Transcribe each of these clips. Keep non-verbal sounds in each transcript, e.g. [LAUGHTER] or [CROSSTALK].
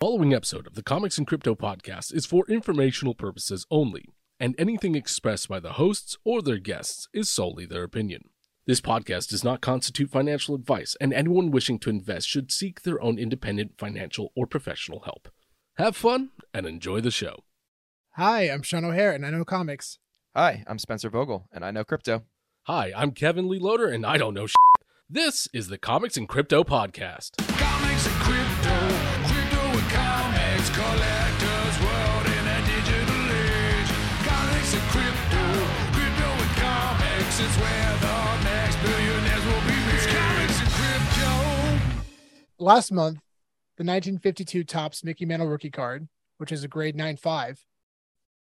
following episode of the Comics and Crypto podcast is for informational purposes only, and anything expressed by the hosts or their guests is solely their opinion. This podcast does not constitute financial advice, and anyone wishing to invest should seek their own independent financial or professional help. Have fun and enjoy the show. Hi, I'm Sean O'Hare, and I know comics. Hi, I'm Spencer Vogel, and I know crypto. Hi, I'm Kevin Lee Loader, and I don't know shit. This is the Comics and Crypto podcast. Comics and crypto, crypto and comics, collectors world in a digital age. Comics and crypto, crypto and comics is where the next billionaires will be made. It's comics and crypto. Last month, the 1952 Topps Mickey Mantle rookie card, which is a grade 9.5,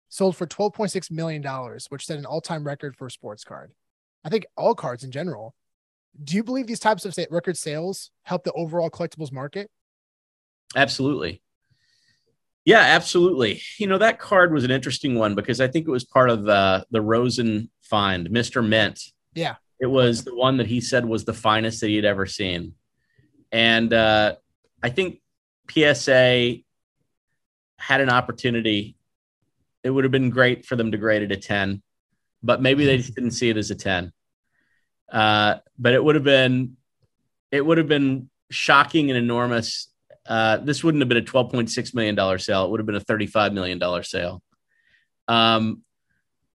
sold for $12.6 million, which set an all time record for a sports card. I think all cards in general. Do you believe these types of record sales help the overall collectibles market? Absolutely. Yeah, absolutely. You know, that card was an interesting one because I think it was part of the the Rosen find, Mr. Mint. Yeah. It was the one that he said was the finest that he had ever seen. And uh, I think PSA had an opportunity. It would have been great for them to grade it a 10, but maybe they just didn't see it as a 10. Uh, but it would have been it would have been shocking and enormous uh, this wouldn't have been a $12.6 million sale. It would have been a $35 million sale. Um,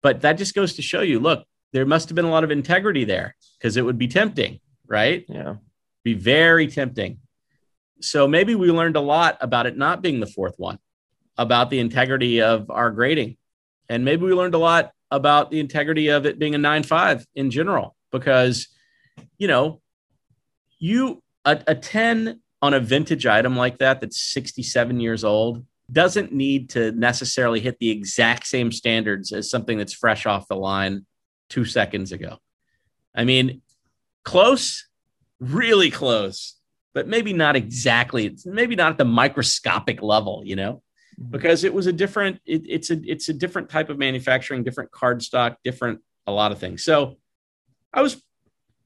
but that just goes to show you look, there must have been a lot of integrity there because it would be tempting, right? Yeah. Be very tempting. So maybe we learned a lot about it not being the fourth one, about the integrity of our grading. And maybe we learned a lot about the integrity of it being a 9 5 in general because, you know, you, a, a 10 on a vintage item like that that's 67 years old doesn't need to necessarily hit the exact same standards as something that's fresh off the line two seconds ago. I mean, close, really close, but maybe not exactly. It's maybe not at the microscopic level, you know, mm-hmm. because it was a different. It, it's a it's a different type of manufacturing, different card stock, different a lot of things. So, I was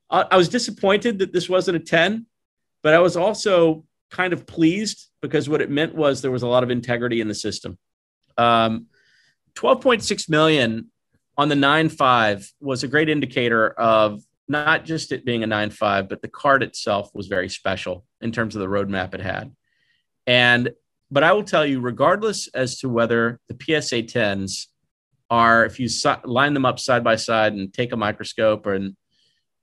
I I was disappointed that this wasn't a ten but I was also kind of pleased because what it meant was there was a lot of integrity in the system. Um, 12.6 million on the 9.5 was a great indicator of not just it being a 9.5, but the card itself was very special in terms of the roadmap it had. And, but I will tell you, regardless as to whether the PSA 10s are, if you si- line them up side by side and take a microscope and,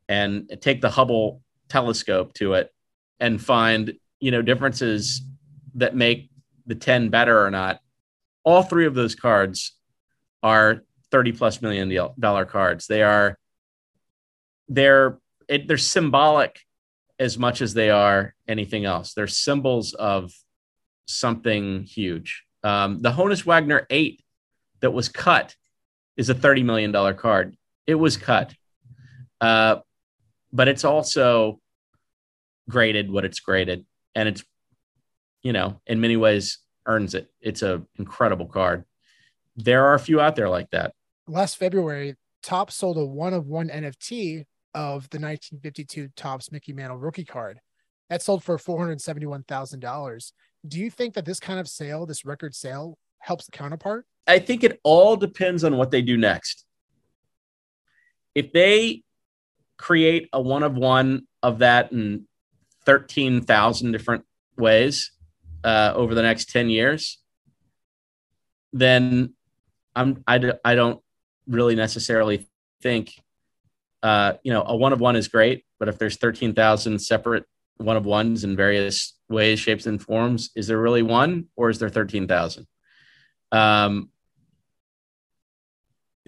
and take the Hubble telescope to it, and find you know differences that make the 10 better or not all three of those cards are 30 plus million dollar cards. They are they're it, they're symbolic as much as they are anything else. They're symbols of something huge. Um, the honus wagner 8 that was cut is a 30 million dollar card. It was cut. Uh, but it's also graded what it's graded and it's you know in many ways earns it it's a incredible card there are a few out there like that Last February, Topps sold a one of one NFT of the 1952 Topps Mickey Mantle rookie card. That sold for $471,000. Do you think that this kind of sale, this record sale, helps the counterpart? i think it all depends on what they do next if they create a one of one of that in 13,000 different ways uh, over the next 10 years then I'm I, d- I don't really necessarily think uh, you know a one of one is great but if there's 13,000 separate one of ones in various ways shapes and forms is there really one or is there 13,000 um,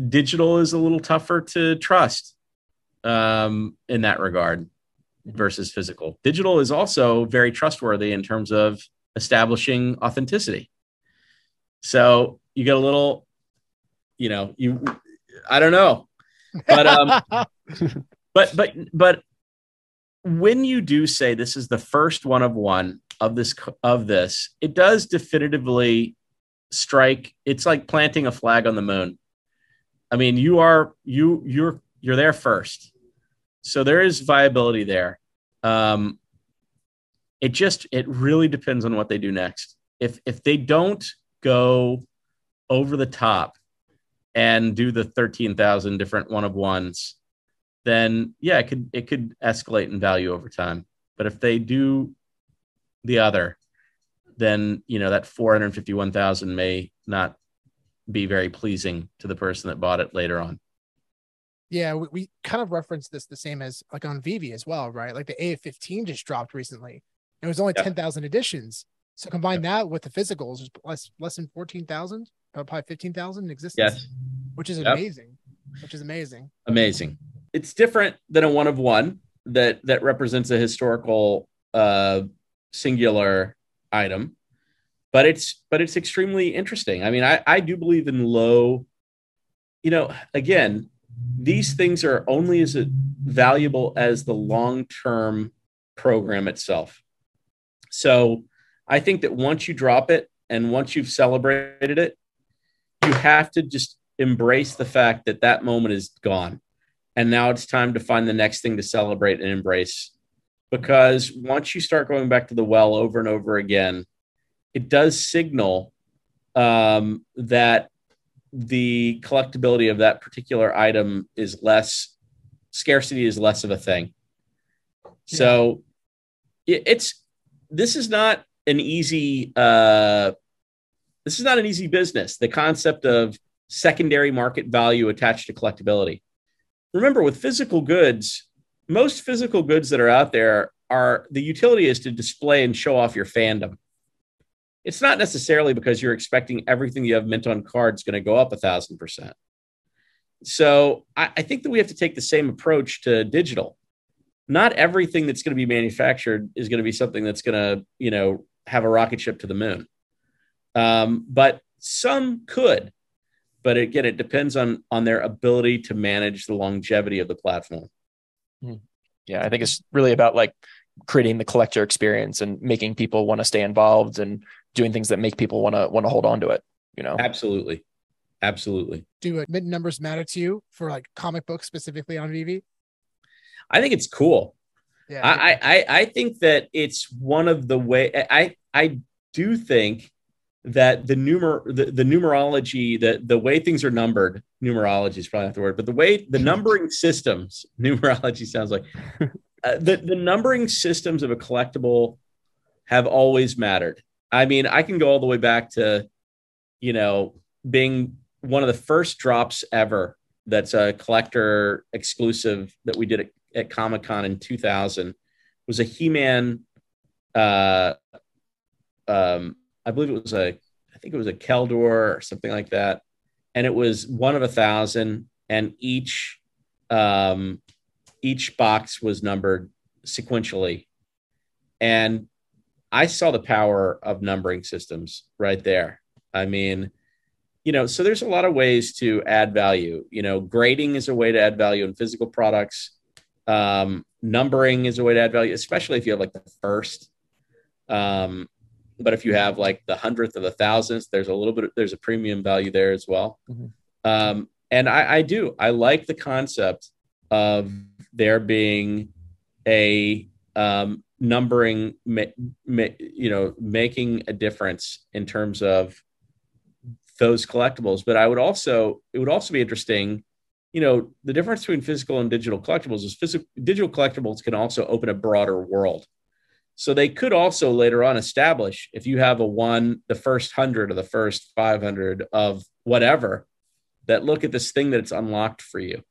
digital is a little tougher to trust um, in that regard versus physical. Digital is also very trustworthy in terms of establishing authenticity. So you get a little, you know, you, I don't know, but um, [LAUGHS] but but but when you do say this is the first one of one of this of this, it does definitively strike. It's like planting a flag on the moon. I mean, you are you you're you're there first, so there is viability there. Um, it just it really depends on what they do next. if if they don't go over the top and do the 13,000 different one of ones, then yeah, it could it could escalate in value over time. But if they do the other, then you know that 451,000 may not be very pleasing to the person that bought it later on. Yeah, we, we kind of referenced this the same as like on VeVe as well, right? Like the AF15 just dropped recently. It was only Yeah. 10,000 editions. So combine that with the physicals, it's less less than 14,000, probably 15,000 in existence, Yes, which is Yep. amazing. Which is amazing. amazing. It's different than a one of one that that represents a historical uh, singular item, but it's but it's extremely interesting. I mean, I I do believe in low. You know, again, these things are only as valuable as the long term program itself. So, I think that once you drop it and once you've celebrated it, you have to just embrace the fact that that moment is gone. And now it's time to find the next thing to celebrate and embrace. Because once you start going back to the well over and over again, it does signal um, that the collectability of that particular item is less, scarcity is less of a thing. So it, it's, this is not an easy, uh, this is not an easy business. The concept of secondary market value attached to collectability. Remember, with physical goods, most physical goods that are out there are the utility is to display and show off your fandom. It's not necessarily because you're expecting everything you have mint on cards going to go up a thousand percent. So I, I think that we have to take the same approach to digital. Not everything that's going to be manufactured is going to be something that's going to, you know, have a rocket ship to the moon. Um, but some could but again it depends on on their ability to manage the longevity of the platform Yeah, I think it's really about like creating the collector experience and making people want to stay involved and doing things that make people want to want to hold on to it. You know, absolutely absolutely Do uh, mid numbers matter to you for like comic books specifically on VeVe? i think it's cool Yeah. I, I I- I think that it's one of the way I I do think that the numer the, the numerology the the way things are numbered numerology is probably not the word but the way the [LAUGHS] numbering systems [LAUGHS] numerology sounds like uh, the the numbering systems of a collectible have always mattered. I mean, I can go all the way back to you know being one of the first drops ever that's a collector exclusive that we did at, at Comic Con in 2000 was a He-Man uh um I believe it was a I think it was a Keldor or something like that. And it was one of a thousand and each um each box was numbered sequentially. And I saw the power of numbering systems right there. I mean, you know, so there's a lot of ways to add value. You know, grading is a way to add value in physical products. Um, numbering is a way to add value, especially if you have like the first. Um, but if you have like the hundredth or the thousandth, there's a little bit, there's a premium value there as well. Mhm. Um, and I, I do, I like the concept of there being a um, numbering, you know, making a difference in terms of those collectibles. But I would also, it would also be interesting, you know, the difference between physical and digital collectibles is physical digital collectibles can also open a broader world. So they could also later on establish if you have a one, the first hundred or the first 500 of whatever, that look at this thing that it's unlocked for you.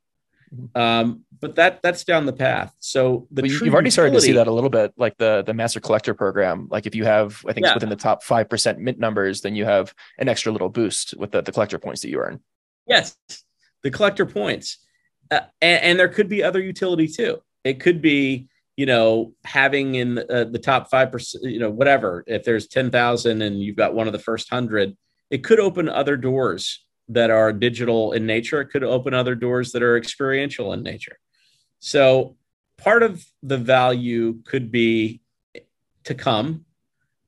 Um, but that that's down the path. So the true you've already started to see that a little bit, like the the master collector program. Like if you have, I think Yeah. it's within the top five percent mint numbers, then you have an extra little boost with the, the collector points that you earn. Yes, the collector points, uh, and, and there could be other utility too. It could be, you know, having in uh, the top five percent, you know, whatever. If there's ten thousand and you've got one of the first hundred, it could open other doors that are digital in nature. Could open other doors that are experiential in nature. So part of the value could be to come,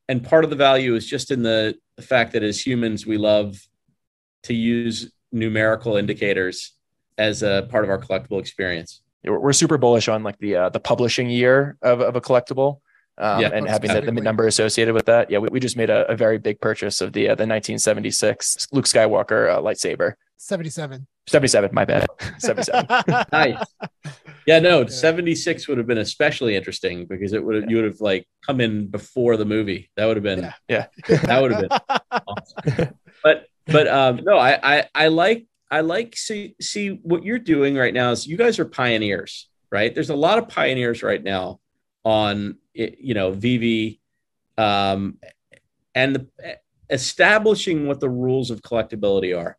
and part of the value is just in the, the fact that as humans we love to use numerical indicators as a part of our collectible experience. We're, we're super bullish on like the uh, the publishing year of, of a collectible. Um, Yeah, and having the, the number associated with that. Yeah, we, we just made a, a very big purchase of the uh, the 1976 Luke Skywalker uh, lightsaber. 77. 77, my bad. [LAUGHS] 77. Nice. Yeah, no, Yeah. 76 would have been especially interesting because it would have you would have like come in before the movie. That would have been Yeah. Yeah. [LAUGHS] that would have been awesome. [LAUGHS] But but um no, I I I like I like see see what you're doing right now is you guys are pioneers, right? There's a lot of pioneers right now on i- you know VeVe um and the, establishing what the rules of collectability are.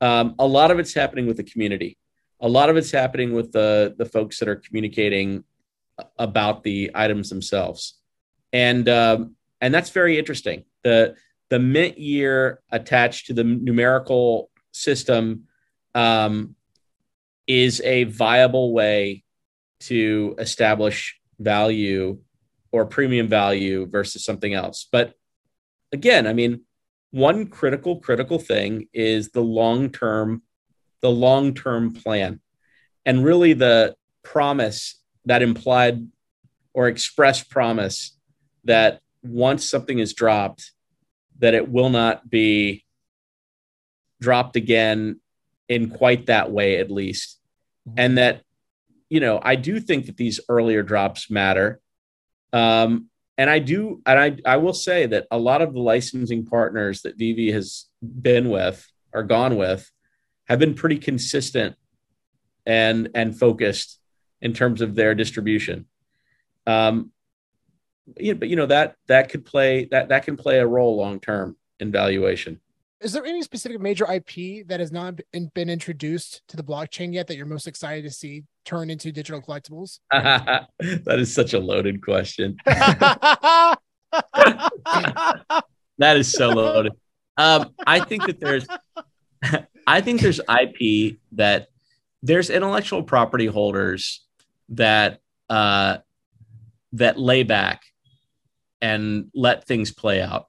Um, a lot of it's happening with the community. A lot of it's happening with the the folks that are communicating about the items themselves, and um, and that's very interesting. the The mint year attached to the numerical system um, is a viable way to establish value or premium value versus something else. But again, I mean, one critical critical thing is the long term the long term plan. And really the promise that implied or expressed promise that once something is dropped that it will not be dropped again in quite that way at least. Mm-hmm. And that you know i do think that these earlier drops matter um, and I do, and I, I will say that a lot of the licensing partners that VeVe has been with or gone with have been pretty consistent and and focused in terms of their distribution. Um, but you know that that could play that that can play a role long term in valuation. Is there any specific major IP that has not been introduced to the blockchain yet that you're most excited to see turn into digital collectibles? [LAUGHS] that is such a loaded question. [LAUGHS] [LAUGHS] That is so loaded. Um, I think that there's, I think there's IP that there's intellectual property holders that uh, that lay back and let things play out,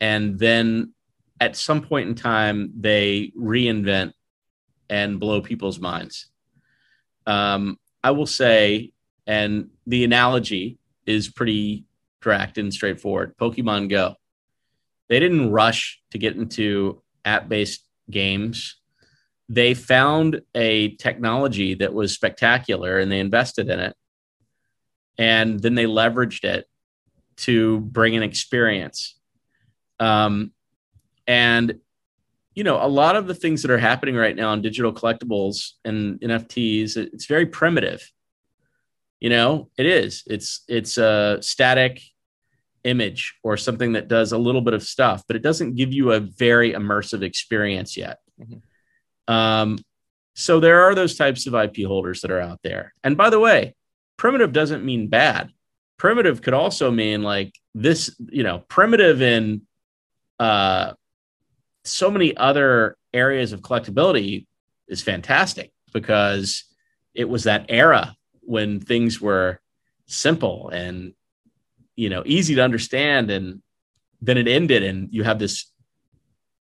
and then at some point in time they reinvent and blow people's minds. Um, I will say, and the analogy is pretty direct and straightforward. Pokemon Go they didn't rush to get into app-based games they found a technology that was spectacular and they invested in it and then they leveraged it to bring an experience um, and you know a lot of the things that are happening right now in digital collectibles and nfts it's very primitive you know it is it's it's a static image or something that does a little bit of stuff, but it doesn't give you a very immersive experience yet. Mhm. Um, so there are those types of IP holders that are out there. And by the way, primitive doesn't mean bad. Primitive could also mean like this, you know, primitive in uh, so many other areas of collectability is fantastic because it was that era when things were simple and you know easy to understand and then it ended and you have this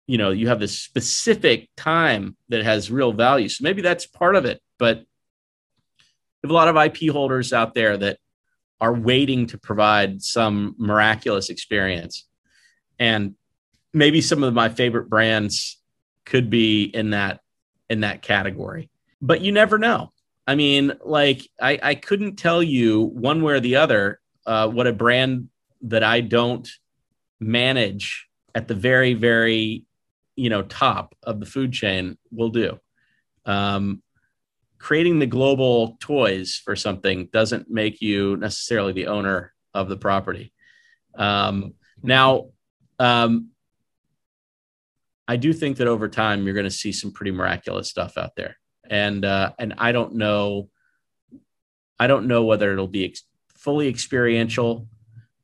you know you have this specific time that has real value. So maybe that's part of it but we have a lot of ip holders out there that are waiting to provide some miraculous experience. And maybe some of my favorite brands could be in that in that category but you never know i mean like i i couldn't tell you one way or the other uh, what a brand that I don't manage at the very, very, you know, top of the food chain will do. Um, creating the global toys for something doesn't make you necessarily the owner of the property. Um, now, um, I do think that over time you're going to see some pretty miraculous stuff out there, and uh, and I don't know, I don't know whether it'll be ex- fully experiential.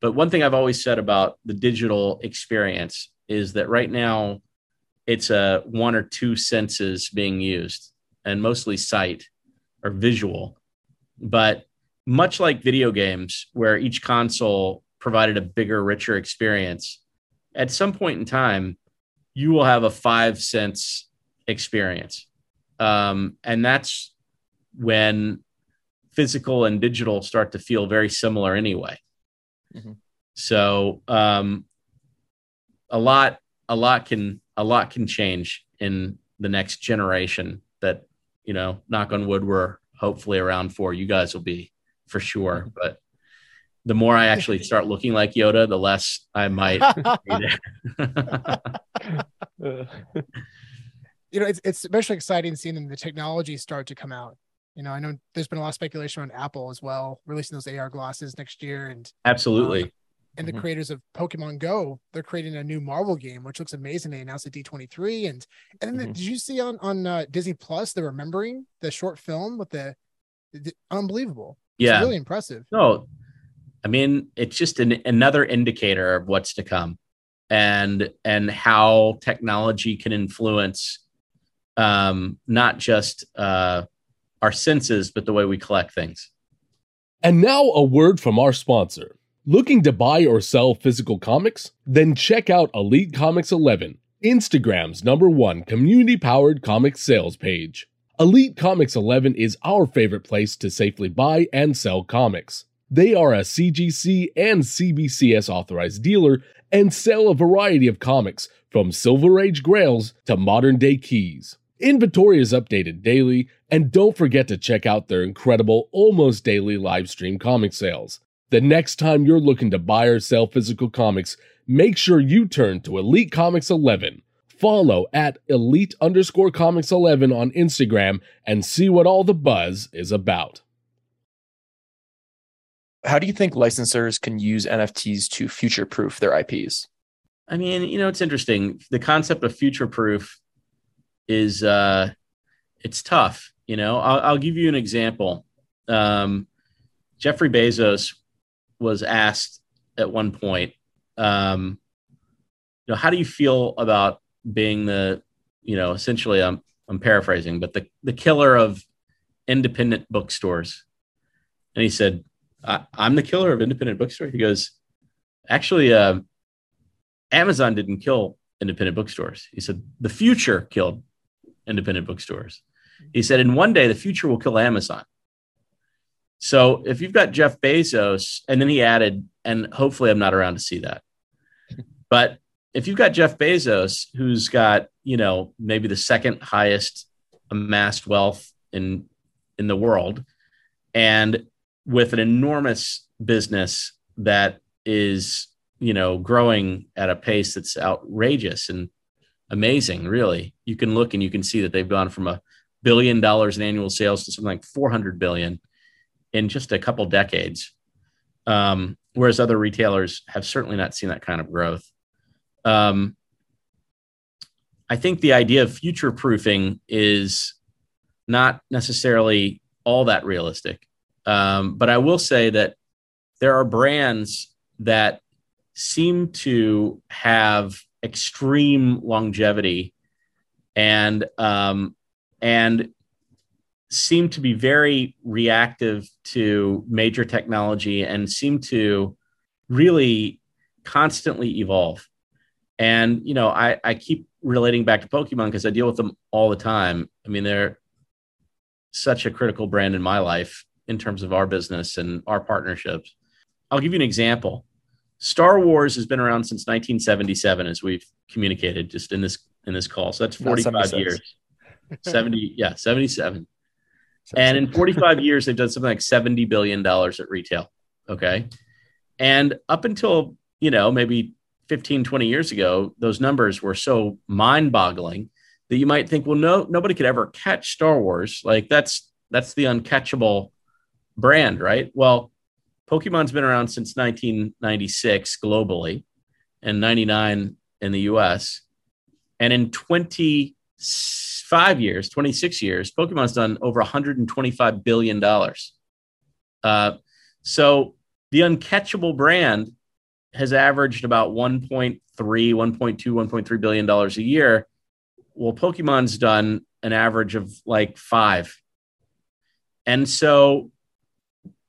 But one thing I've always said about the digital experience is that right now it's a one or two senses being used and mostly sight or visual. But much like video games, where each console provided a bigger, richer experience, at some point in time, you will have a five sense experience. Um, and that's when physical and digital start to feel very similar anyway. Mhm. So um, a lot, a lot can a lot can change in the next generation. That you know, knock on wood, we're hopefully around for. You guys will be for sure, but. The more I actually [LAUGHS] start looking like Yoda, the less I might [LAUGHS] be there. [LAUGHS] you know, it's it's especially exciting seeing the technology start to come out. You know, I know there's been a lot of speculation on Apple as well, releasing those AR glasses next year, and Absolutely. and the Mhm. creators of Pokemon Go, they're creating a new Marvel game, which looks amazing. They announced at D23, and and then the- Mhm. did you see on on uh, Disney Plus the Remembering the short film with the, the unbelievable? It's Yeah. really impressive. No, I mean it's just an, another indicator of what's to come, and and how technology can influence um, not just uh, our senses, but the way we collect things. And now a word from our sponsor. Looking to buy or sell physical comics? Then check out Elite Comics 11, Instagram's number one community powered comic sales page. Elite Comics 11 is our favorite place to safely buy and sell comics. They are a CGC and CBCS authorized dealer and sell a variety of comics from Silver Age grails to modern day keys. Inventory is updated daily, and don't forget to check out their incredible, almost daily live stream comic sales. The next time you're looking to buy or sell physical comics, make sure you turn to Elite Comics 11. Follow at elite underscore comics 11 on Instagram and see what all the buzz is about. How do you think licensors can use NFTs to future proof their IPs? I mean, you know, it's interesting. The concept of future proof is uh, it's tough. You know, I'll, I'll give you an example. Um, Jeffrey Bezos was asked at one point, um, you know, how do you feel about being the, you know, essentially, I'm I'm paraphrasing, but the the killer of independent bookstores, and he said, I, "I'm the killer of independent bookstores." He goes, "Actually, uh, Amazon didn't kill independent bookstores." He said, "The future killed independent bookstores." He said, in one day the future will kill Amazon." So if you've got Jeff Bezos, and then he added, and hopefully I'm not around to see that. [LAUGHS] But if you've got Jeff Bezos, who's got, you know, maybe the second highest amassed wealth in in the world, and with an enormous business that is, you know, growing at a pace that's outrageous and amazing, really. You can look and you can see that they've gone from a billion dollars in annual sales to something like 400 billion in just a couple decades. Um, whereas other retailers have certainly not seen that kind of growth. Um, I think the idea of future proofing is not necessarily all that realistic. Um, but I will say that there are brands that seem to have extreme longevity and um, and seem to be very reactive to major technology and seem to really constantly evolve. And you know, I, I keep relating back to Pokemon because I deal with them all the time. I mean, they're such a critical brand in my life in terms of our business and our partnerships. I'll give you an example. Star Wars has been around since 1977, as we've communicated just in this in this call. So that's 45 years. [LAUGHS] 70, yeah, 77. And in 45 years, they've done something like 70 billion dollars at retail. Okay. And up until, you know, maybe 15, 20 years ago, those numbers were so mind-boggling that you might think, well, no, nobody could ever catch Star Wars. Like that's that's the uncatchable brand, right? Well, Pokemon's been around since 1996 globally and 99 in the US. And in 25 years, 26 years, Pokemon's done over 125 billion dollars. Uh, so the uncatchable brand has averaged about 1.3, 1.2, 1.3 billion dollars a year. Well, Pokemon's done an average of like five. And so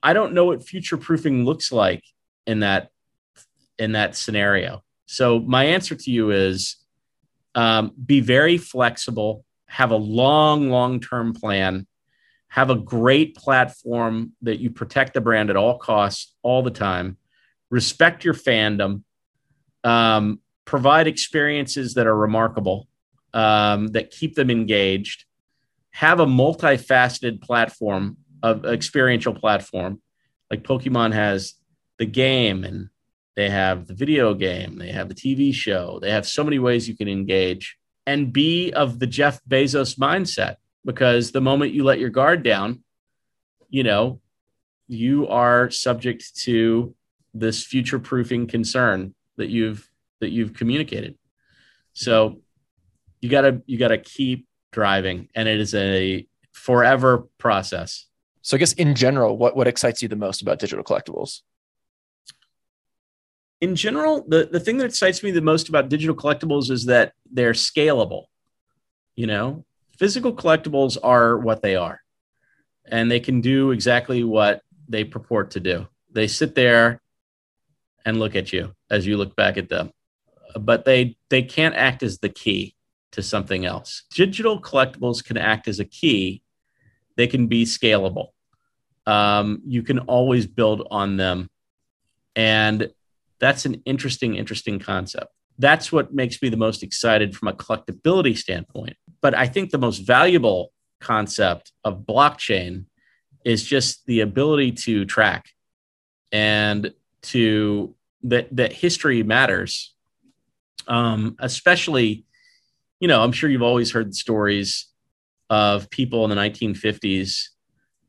I don't know what future proofing looks like in that in that scenario. So my answer to you is um, be very flexible, have a long, long term plan, have a great platform that you protect the brand at all costs, all the time, respect your fandom, um, provide experiences that are remarkable, um, that keep them engaged, have a multifaceted platform of experiential platform, like Pokemon has the game and they have the video game, they have the TV show, they have so many ways you can engage and be of the Jeff Bezos mindset because the moment you let your guard down, you know, you are subject to this future proofing concern that you've that you've communicated. So you got to you got to keep driving and it is a forever process. So I guess in general, what what excites you the most about digital collectibles? in general, the, the thing that excites me the most about digital collectibles is that they're scalable. You know, physical collectibles are what they are, and they can do exactly what they purport to do. They sit there and look at you as you look back at them, but they they can't act as the key to something else. Digital collectibles can act as a key. They can be scalable. Um, you can always build on them, and that's an interesting, interesting concept. That's what makes me the most excited from a collectability standpoint. But I think the most valuable concept of blockchain is just the ability to track and to that that history matters. Um, especially, you know, I'm sure you've always heard stories of people in the 1950s,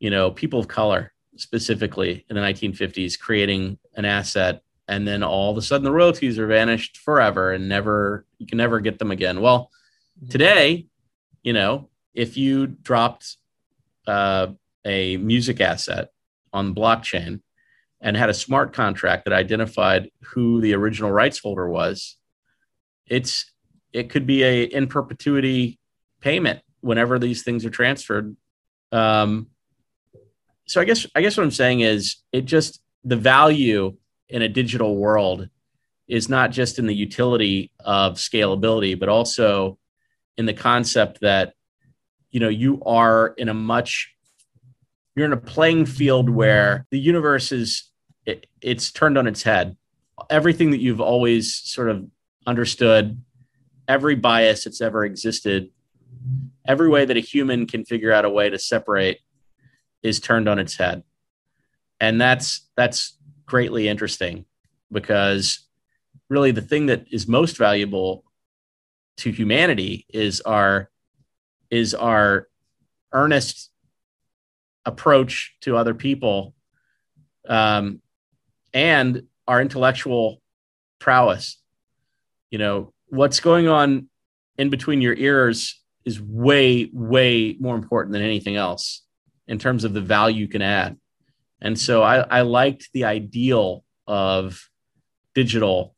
you know, people of color specifically in the 1950s creating an asset and then all of a sudden the royalties are vanished forever and never you can never get them again. Well today you know if you dropped uh, a music asset on blockchain and had a smart contract that identified who the original rights holder was it's it could be a in perpetuity payment whenever these things are transferred. Um, so i guess i guess what i'm saying is it just the value in a digital world is not just in the utility of scalability, but also in the concept that you know you are in a much you're in a playing field where the universe is it, it's turned on its head. Everything that you've always sort of understood, every bias that's ever existed, every way that a human can figure out a way to separate is turned on its head. And that's that's greatly interesting because really the thing that is most valuable to humanity is our is our earnest approach to other people um, and our intellectual prowess you know what's going on in between your ears is way way more important than anything else in terms of the value you can add and so I, I liked the ideal of digital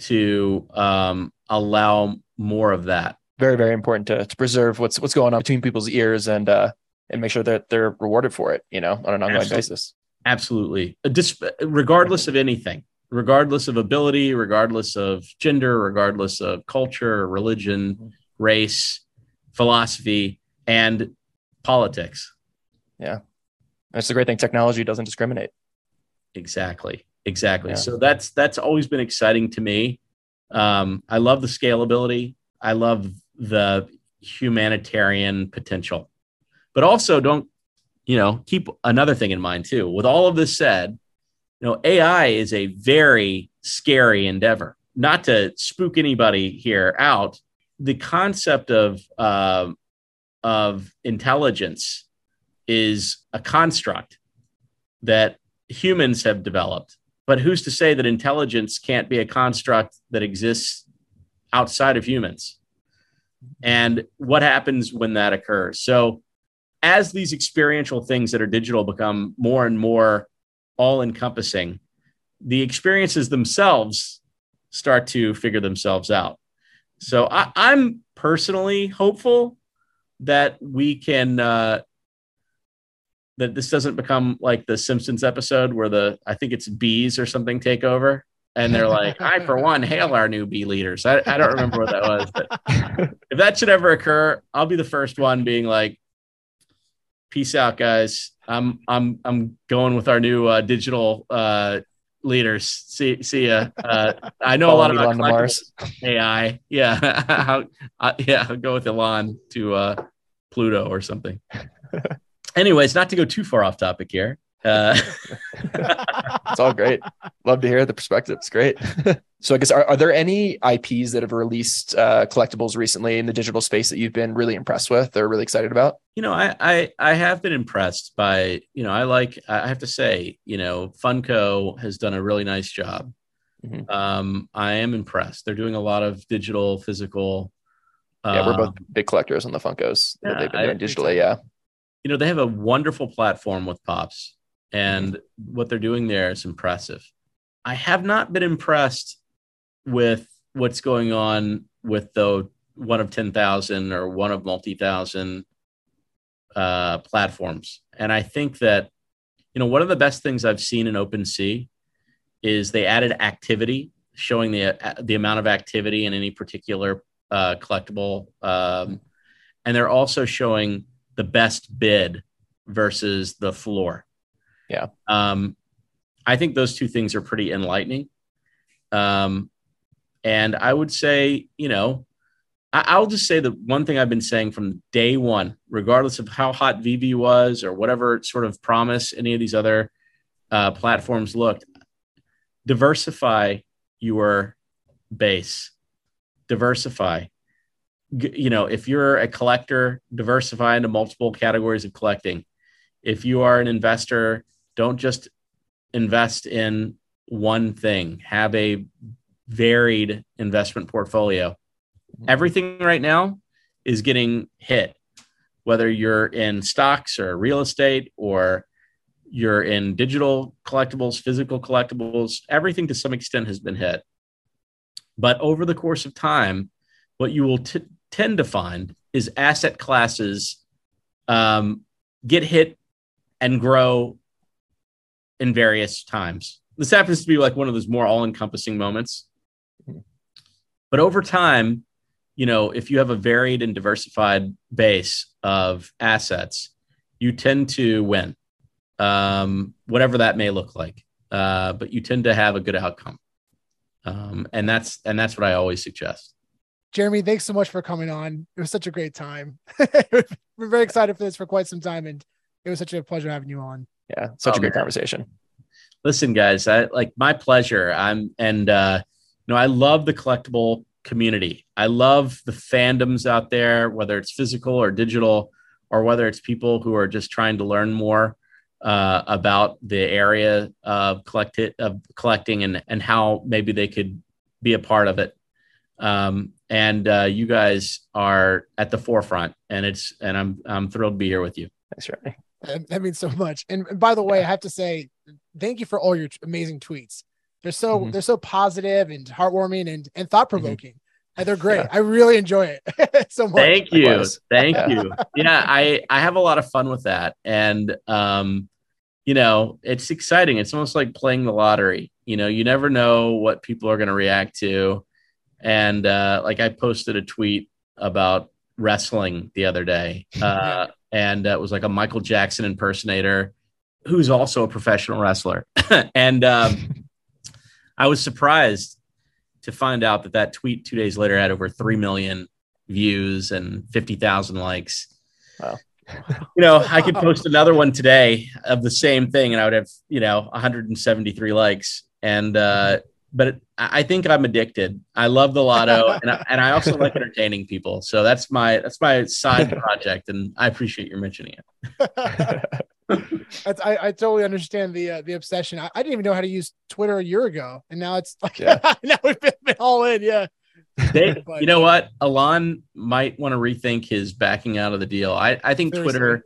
to um, allow more of that. Very, very important to, to preserve what's what's going on between people's ears and uh, and make sure that they're rewarded for it, you know, on an ongoing Absolutely. basis. Absolutely. Dis- regardless of anything, regardless of ability, regardless of gender, regardless of culture, religion, race, philosophy, and politics. Yeah. That's the great thing. Technology doesn't discriminate. Exactly. Exactly. Yeah. So that's that's always been exciting to me. Um, I love the scalability. I love the humanitarian potential, but also don't you know keep another thing in mind too. With all of this said, you know AI is a very scary endeavor. Not to spook anybody here out, the concept of um of intelligence is a construct that humans have developed. But who's to say that intelligence can't be a construct that exists outside of humans? And what happens when that occurs? So, as these experiential things that are digital become more and more all encompassing, the experiences themselves start to figure themselves out. So, I, I'm personally hopeful that we can uh, that this doesn't become like the Simpsons episode where the I think it's bees or something take over and they're like, I for [LAUGHS] one hail our new bee leaders. I, I don't remember what that was, but if that should ever occur, I'll be the first one being like, peace out, guys. I'm I'm I'm going with our new uh, digital uh, leaders. See, see ya. Uh, I know a lot about Elon to Mars. AI. Yeah, [LAUGHS] I'll- uh, yeah. I'll go with Elon to uh, Pluto or something. [LAUGHS] Anyways, not to go too far off topic here. Uh, [LAUGHS] It's all great. Love to hear the perspective. It's great. [LAUGHS] so I guess are, are there any IPs that have released uh, collectibles recently in the digital space that you've been really impressed with or really excited about? you know, I, I I have been impressed by you know I like I have to say you know Funko has done a really nice job. Mhm. Um, I am impressed. They're doing a lot of digital, physical. yeah, we're both um, big collectors on the Funkos that yeah, they've been doing digitally. Yeah. You know they have a wonderful platform with pops and what they're doing there is impressive. I have not been impressed with what's going on with the one of 10,000 or one of multi-thousand uh, platforms. And i think that you know one of the best things i've seen in OpenSea is they added activity showing the the amount of activity in any particular uh, collectible um, and they're also showing the best bid versus the floor. Yeah. Um, I think those two things are pretty enlightening. Um, and I would say, you know, I, I'll just say the one thing I've been saying from day one, regardless of how hot VeVe was or whatever sort of promise any of these other uh, platforms looked, diversify your base, diversify you know, if you're a collector, diversify into multiple categories of collecting. If you are an investor, don't just invest in one thing. Have a varied investment portfolio. Everything right now is getting hit, whether you're in stocks or real estate or you're in digital collectibles, physical collectibles, everything to some extent has been hit. But over the course of time, what you will t- tend to find is asset classes um, get hit and grow in various times. This happens to be like one of those more all encompassing moments. But over time, you know, if you have a varied and diversified base of assets, you tend to win, um, whatever that may look like. Uh, but you tend to have a good outcome, um, and that's and that's what I always suggest. Jeremy, thanks so much for coming on. It was such a great time. [LAUGHS] We're very excited for this for quite some time, and it was such a pleasure having you on. Yeah. Such Oh, a great man. conversation. listen guys i like my pleasure i'm and uh you know i love the collectible community i love the fandoms out there whether it's physical or digital or whether it's people who are just trying to learn more uh, about the area of collect of collecting and and how maybe they could be a part of it um and uh you guys are at the forefront and it's and i'm i'm thrilled to be here with you Thanks, Remy. That, that means so much. And, and by the way, I have to say, thank you for all your t- amazing tweets. They're so Mhm. they're so positive and heartwarming and and thought provoking. And they're great. Yeah. I really enjoy it [LAUGHS] so much. Thank you. Thank you. Yeah, I I have a lot of fun with that. And um you know, it's exciting. It's almost like playing the lottery. You know, you never know what people are going to react to. And uh like I posted a tweet about wrestling the other day. [LAUGHS] Uh and uh, it was like a Michael Jackson impersonator who's also a professional wrestler. [LAUGHS] and um I was surprised to find out that that tweet 2 days later had over 3 million views and 50,000 likes. Wow. [LAUGHS] You know, I could post another one today of the same thing and I would have, you know, 173 likes. And, uh, but it, I I think I'm addicted. I love the lotto [LAUGHS] and I, and I also like entertaining people. So that's my, that's my side project. And I appreciate your mentioning it. [LAUGHS] I, I totally understand the uh, the obsession. I, I didn't even know how to use Twitter a year ago, and now it's like Yeah. [LAUGHS] now we've been, been all in. Yeah, They, But- you know what? Elon might want to rethink his backing out of the deal. I, I think Seriously. Twitter,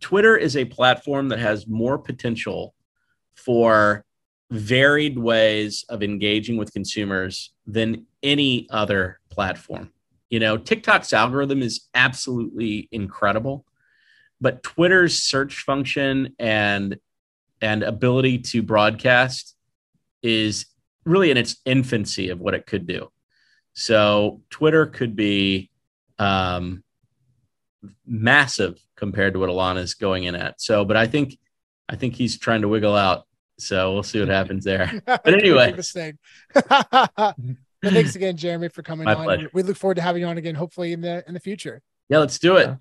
Twitter is a platform that has more potential for varied ways of engaging with consumers than any other platform. You know, TikTok's algorithm is absolutely incredible, but Twitter's search function and and ability to broadcast is really in its infancy of what it could do. So Twitter could be um, massive compared to what Alana is going in at. So, but I think I think he's trying to wiggle out So we'll see what happens there. [LAUGHS] but anyway. [LAUGHS] but thanks again, Jeremy, for coming My on. pleasure. We look forward to having you on again, hopefully in the in the future. Yeah, let's do it.